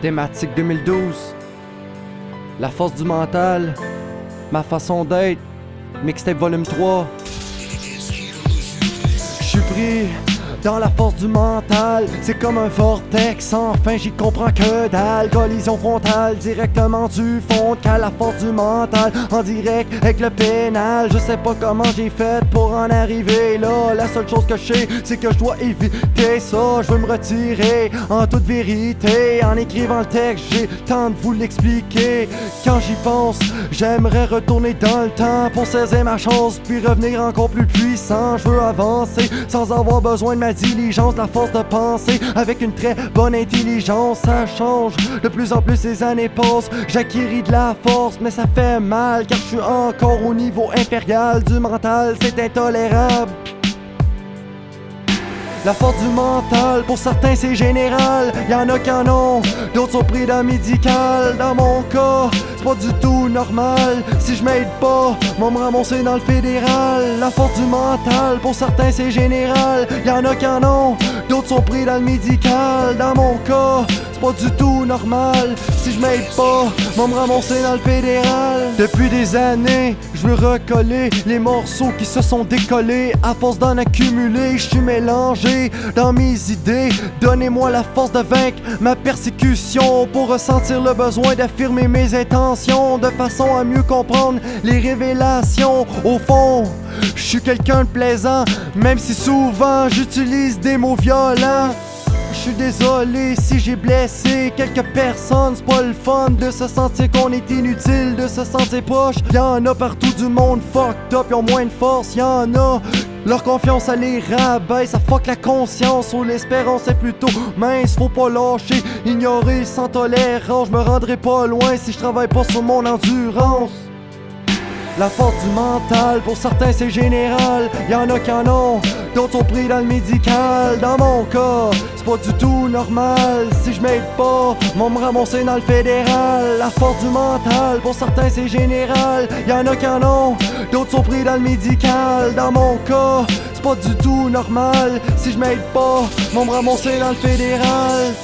Thématique 2012. La force du mental. Ma façon d'être. Mixtape volume 3. Je suis pris dans la force du mental. C'est comme un vortex, enfin j'y comprends que dalle. Collision frontale, directement du fond, qu'à la force du mental. En direct avec le pénal. Je sais pas comment j'ai fait pour en arriver là. La seule chose que je sais, c'est que je dois éviter ça. Je veux me retirer en toute vérité. En écrivant le texte, j'ai temps de vous l'expliquer. Quand j'y pense, j'aimerais retourner dans le temps pour saisir ma chance, puis revenir encore plus puissant. Je veux avancer sans avoir besoin de ma diligence, la force de penser avec une très bonne intelligence. Ça change, de plus en plus les années passent. J'acquéris de la force, mais ça fait mal car je suis encore au niveau impérial du mental, c'est intolérable. La force du mental, pour certains c'est général, y'en a qui en d'autres sont pris d'un médical. Dans mon cas, pas du tout normal. Si je m'aide pas, m'en me dans le fédéral. La force du mental, pour certains c'est général, y'en a qui en ont, d'autres sont pris dans le médical. Dans mon cas, c'est pas du tout normal. Si je m'aide pas, m'en me ramasser dans le fédéral. Depuis des années, je veux recoller les morceaux qui se sont décollés. À force d'en accumuler, je suis mélangé dans mes idées. Donnez-moi la force de vaincre ma persécution pour ressentir le besoin d'affirmer mes intentions de façon à mieux comprendre les révélations. Au fond, je suis quelqu'un de plaisant, même si souvent j'utilise des mots violents. Je suis désolé si j'ai blessé quelques personnes, c'est pas le fun de se sentir qu'on est inutile, de se sentir proche. Y'en a partout du monde fucked up, y'ont moins de force, y'en a. Leur confiance à les rabaisse, ça fuck la conscience ou l'espérance est plutôt mince, faut pas lâcher, ignorer sans tolérance, je me rendrai pas loin si je travaille pas sur mon endurance. La force du mental, pour certains c'est général, y'en a qui en ont, d'autres sont pris dans le médical. Dans mon cas, pas du tout normal. Si je m'aide pas, m'en me ramasser dans le fédéral. La force du mental, pour certains c'est général, y'en a qui en d'autres sont pris dans le médical. Dans mon cas, c'est pas du tout normal. Si je m'aide pas, m'en me ramasser dans le fédéral.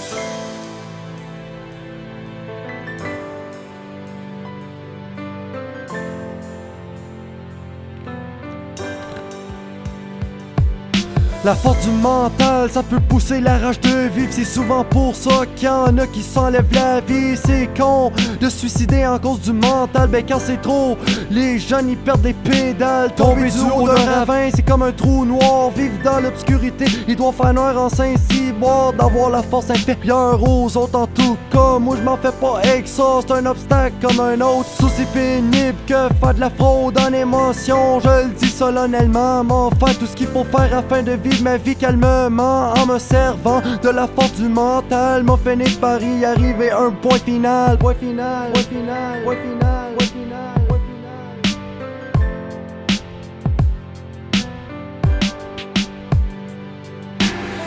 La force du mental, ça peut pousser la rage de vivre. C'est souvent pour ça qu'il y en a qui s'enlèvent la vie. C'est con de suicider en cause du mental. Ben quand c'est trop, les jeunes y perdent des pédales. Tomber du haut d'un ravin, c'est comme un trou noir. Vivre dans l'obscurité, il doit faire noir en Saint-Cyboire. D'avoir la force inférieure aux autres en tout cas. Moi je m'en fais pas avec ça, c'est un obstacle comme un autre. Souci pénible que faire de la fraude en émotion. Je le dis solennellement, m'en faire tout ce qu'il faut faire afin de vivre ma vie calmement en me servant de la force du mental. M'a fini par y arriver un point final. Point final, point final, point final, point final, point final.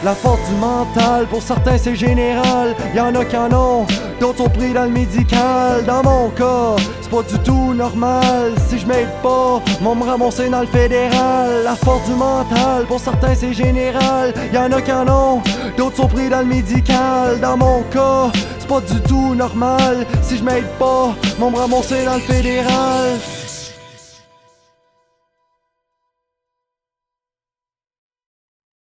La force du mental, pour certains c'est général, y'en a qui en ont, d'autres sont pris dans le médical. Dans mon cas, c'est pas du tout normal. Si je m'aide pas, m'en me ramasser dans le fédéral. La force du mental, pour certains c'est général, y'en a qui en ont, d'autres sont pris dans le médical. Dans mon cas, c'est pas du tout normal. Si je m'aide pas, m'en me ramasser dans le fédéral.